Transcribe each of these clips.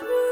Through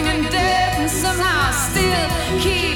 bringing death, and somehow I still keep.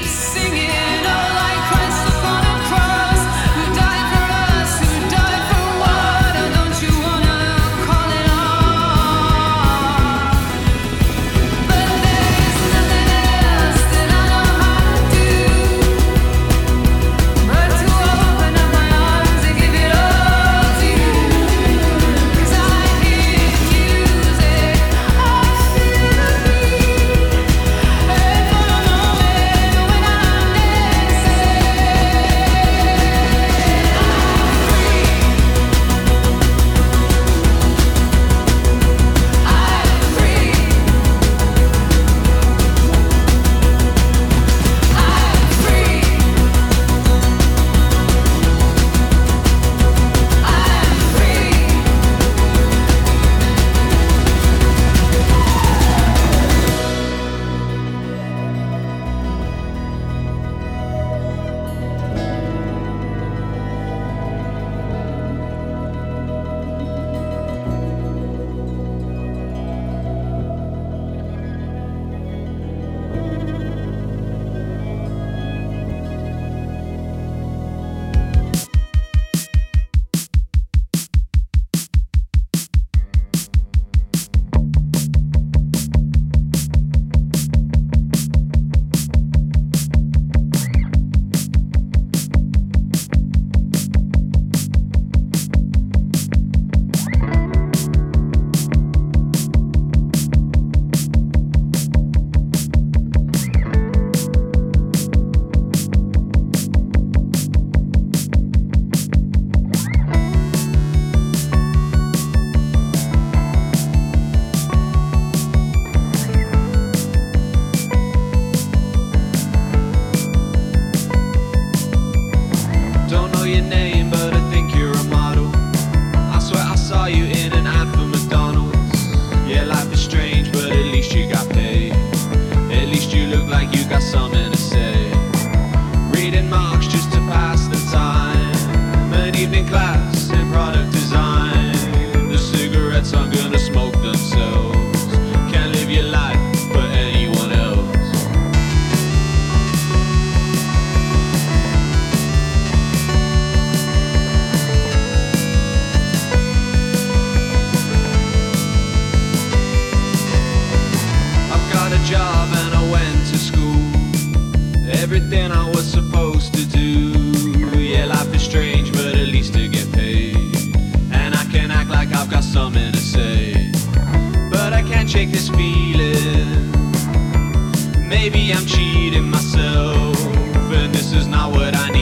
job and I went to school. Everything I was supposed to do. Yeah, life is strange, but at least I get paid. And I can act like I've got something to say. But I can't shake this feeling. Maybe I'm cheating myself, and this is not what I need.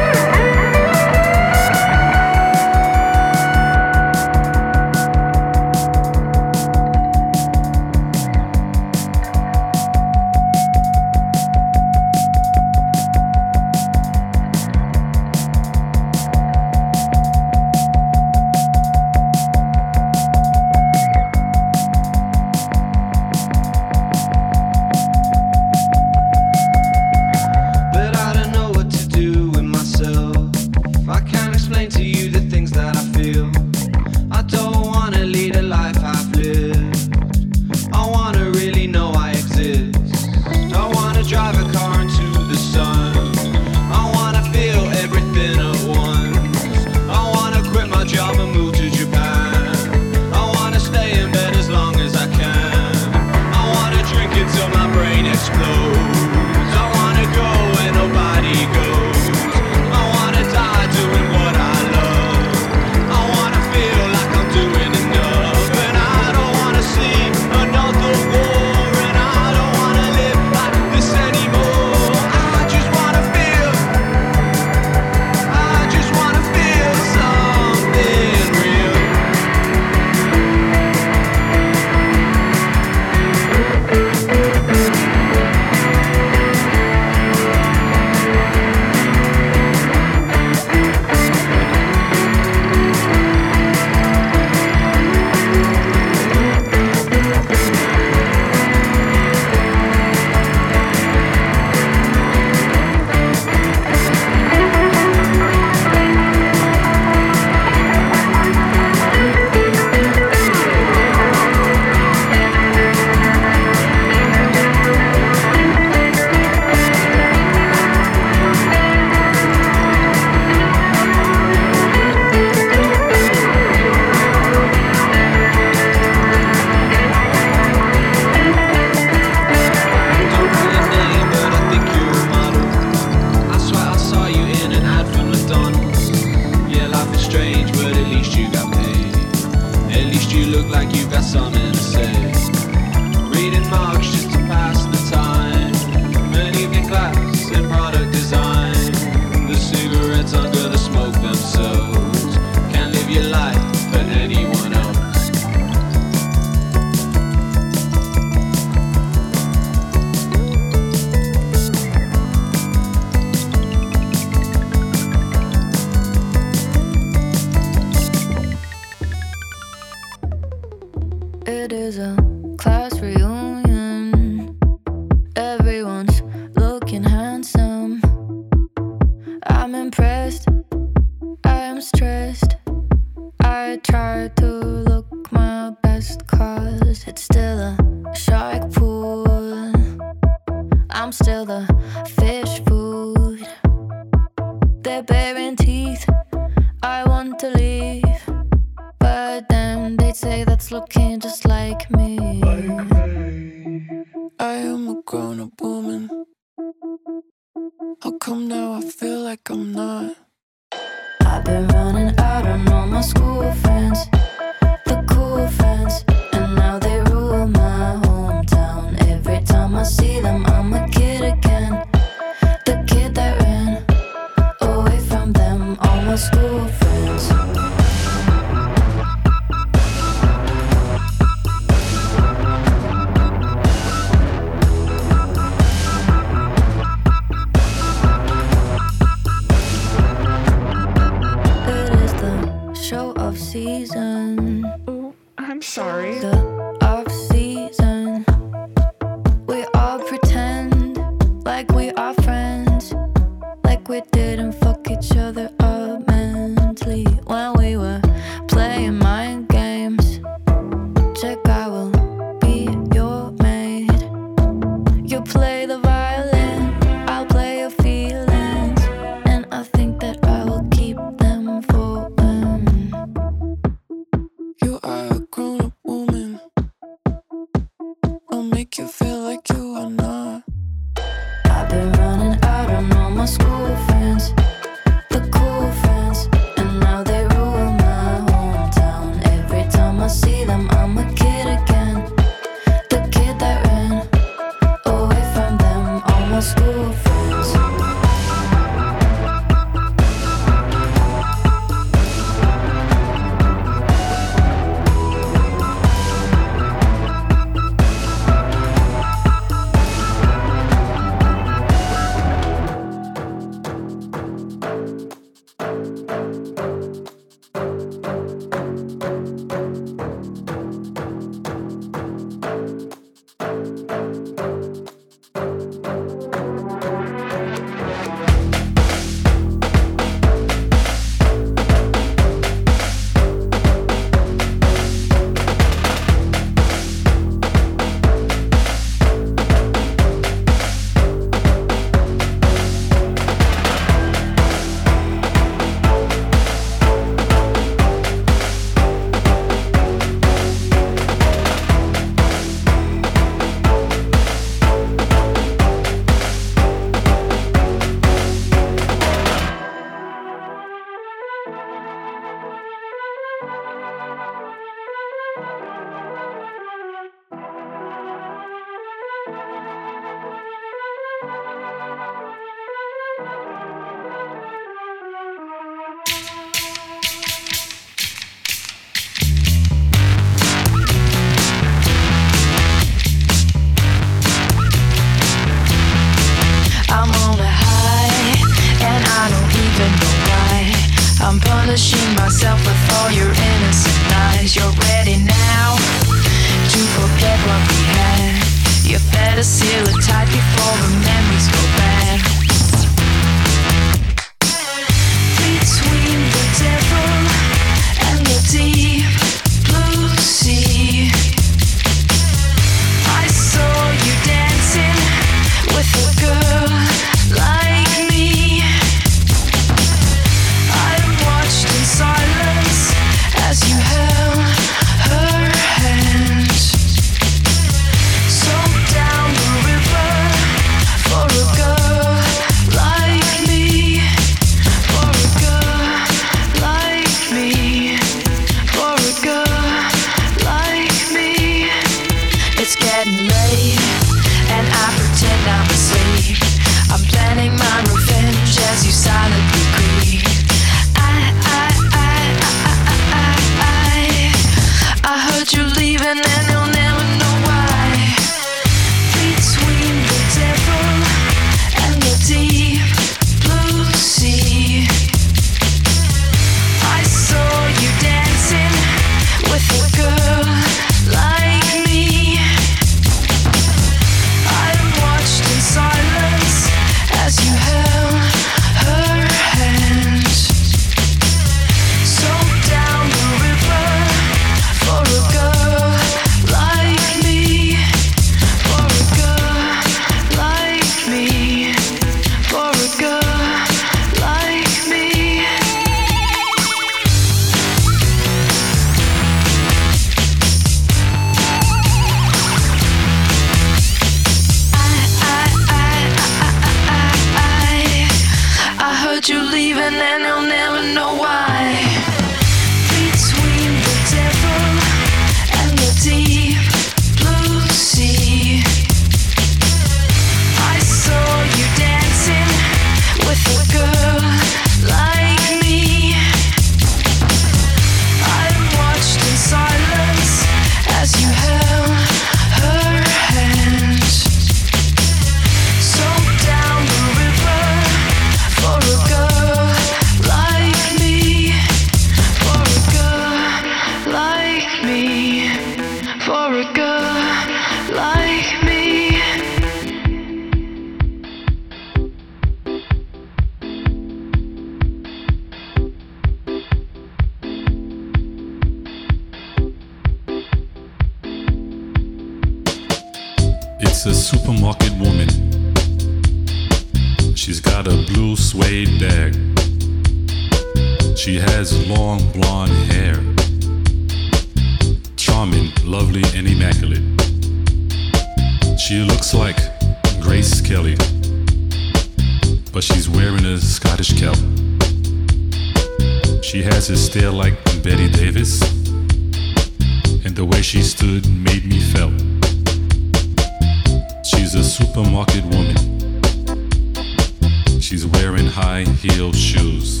She's wearing high heel shoes.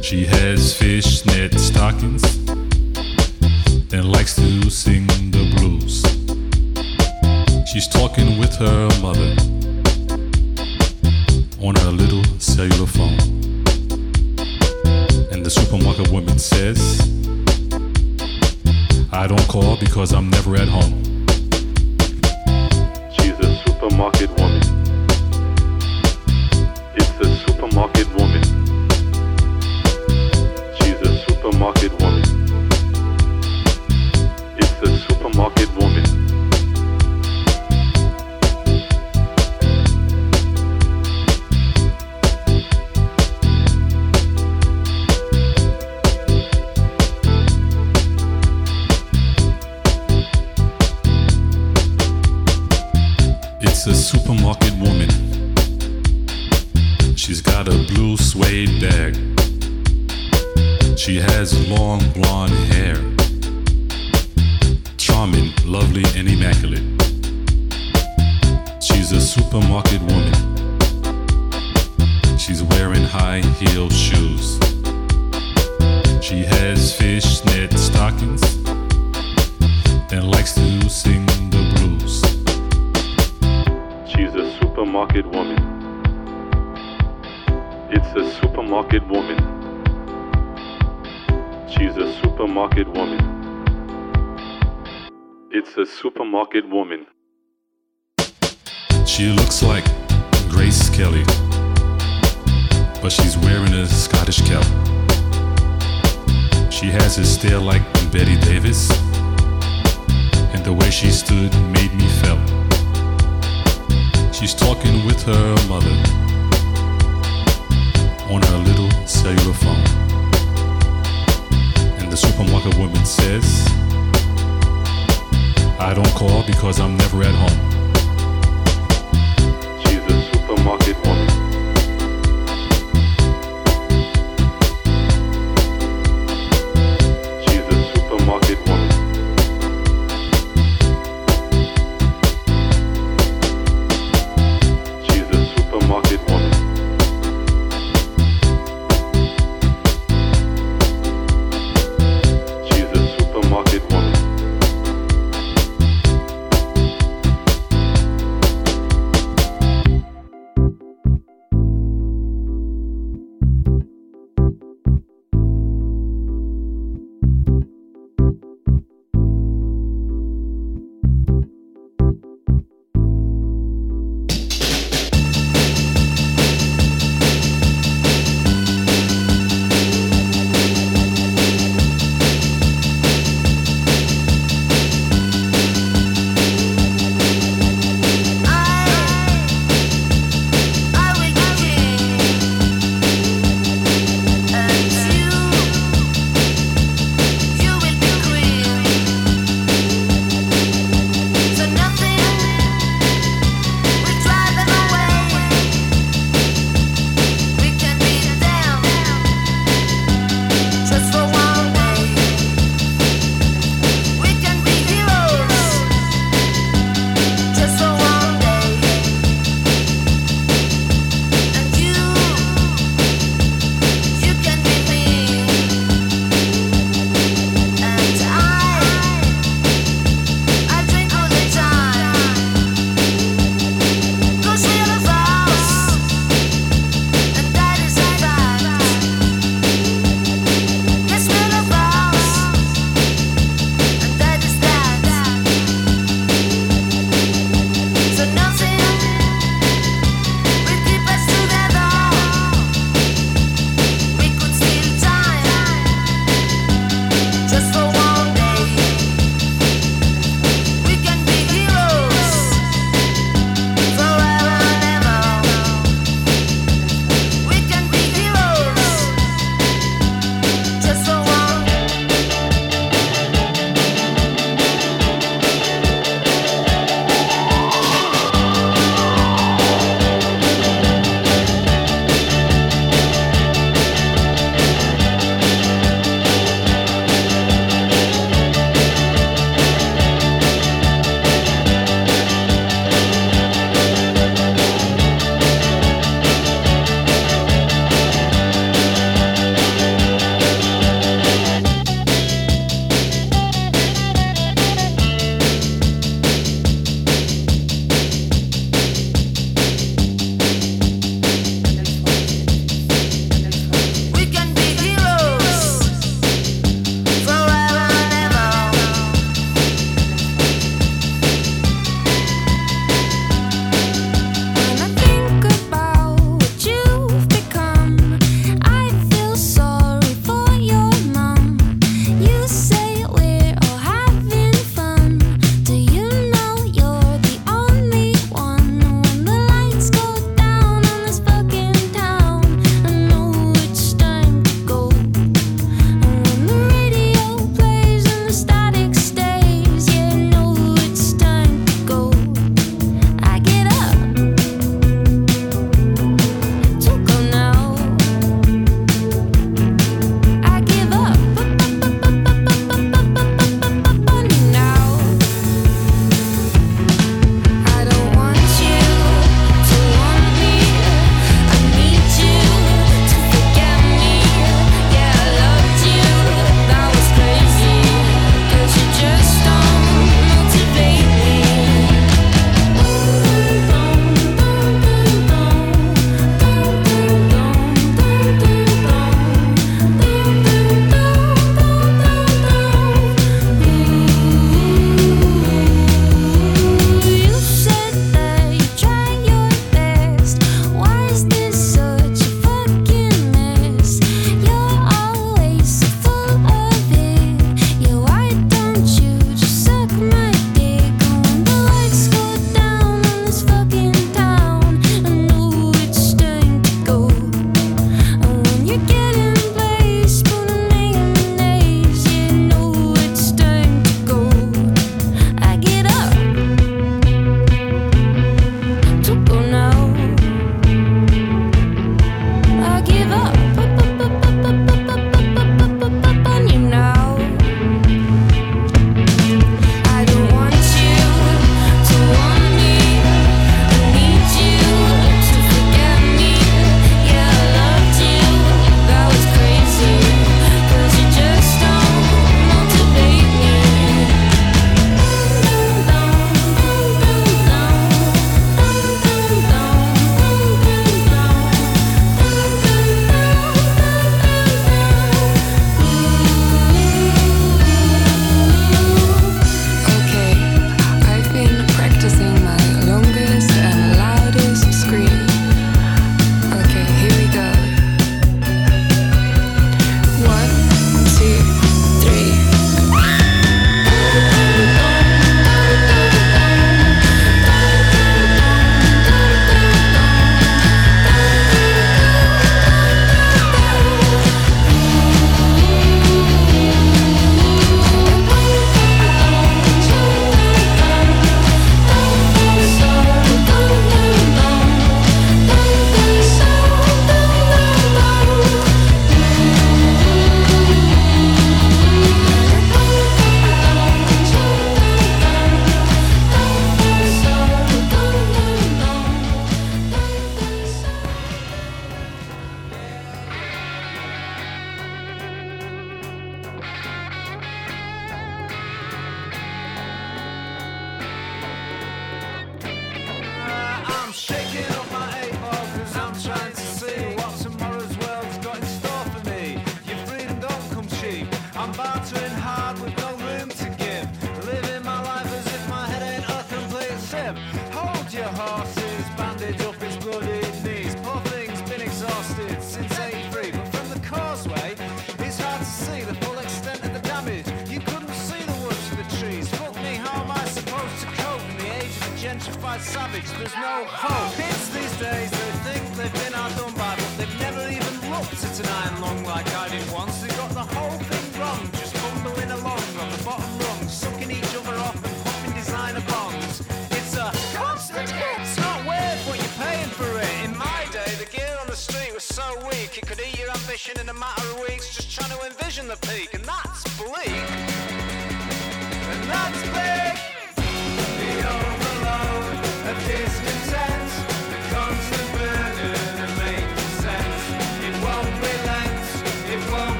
She has fishnet stockings and likes to sing the blues. She's talking with her mother on her little cellular phone. And the supermarket woman says, I don't call because I'm never at home. She's a supermarket woman. market won't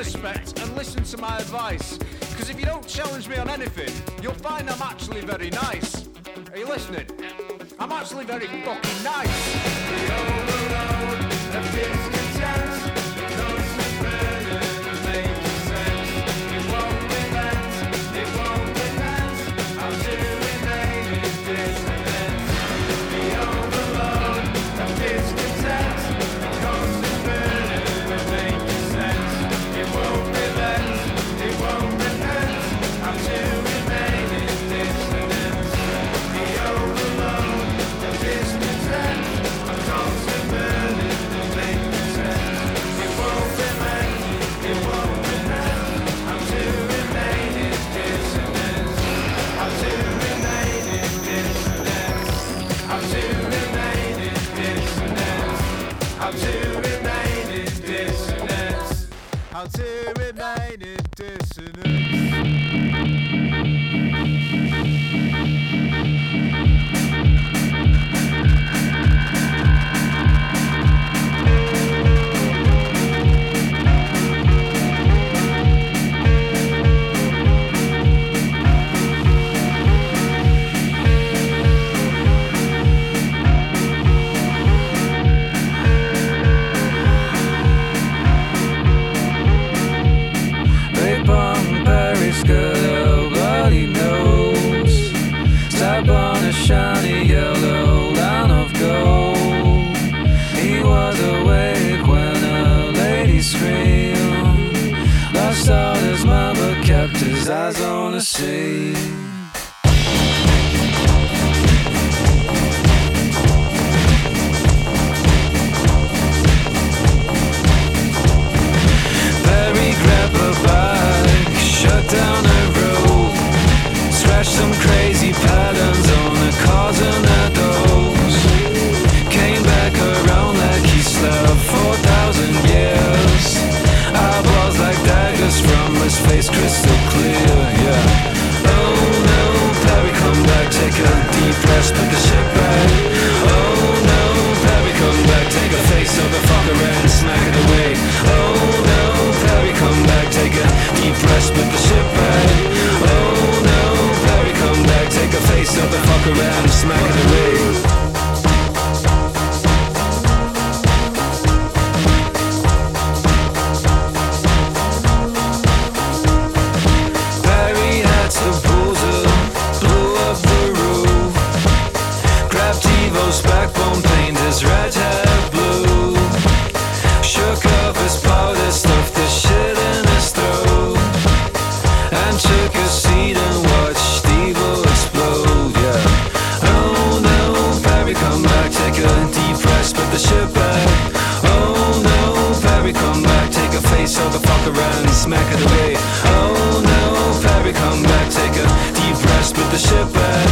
respect and listen to my advice. Because if you don't challenge me on anything, you'll find I'm actually very nice. Are you listening? I'm actually very fucking nice. Yo. worshipper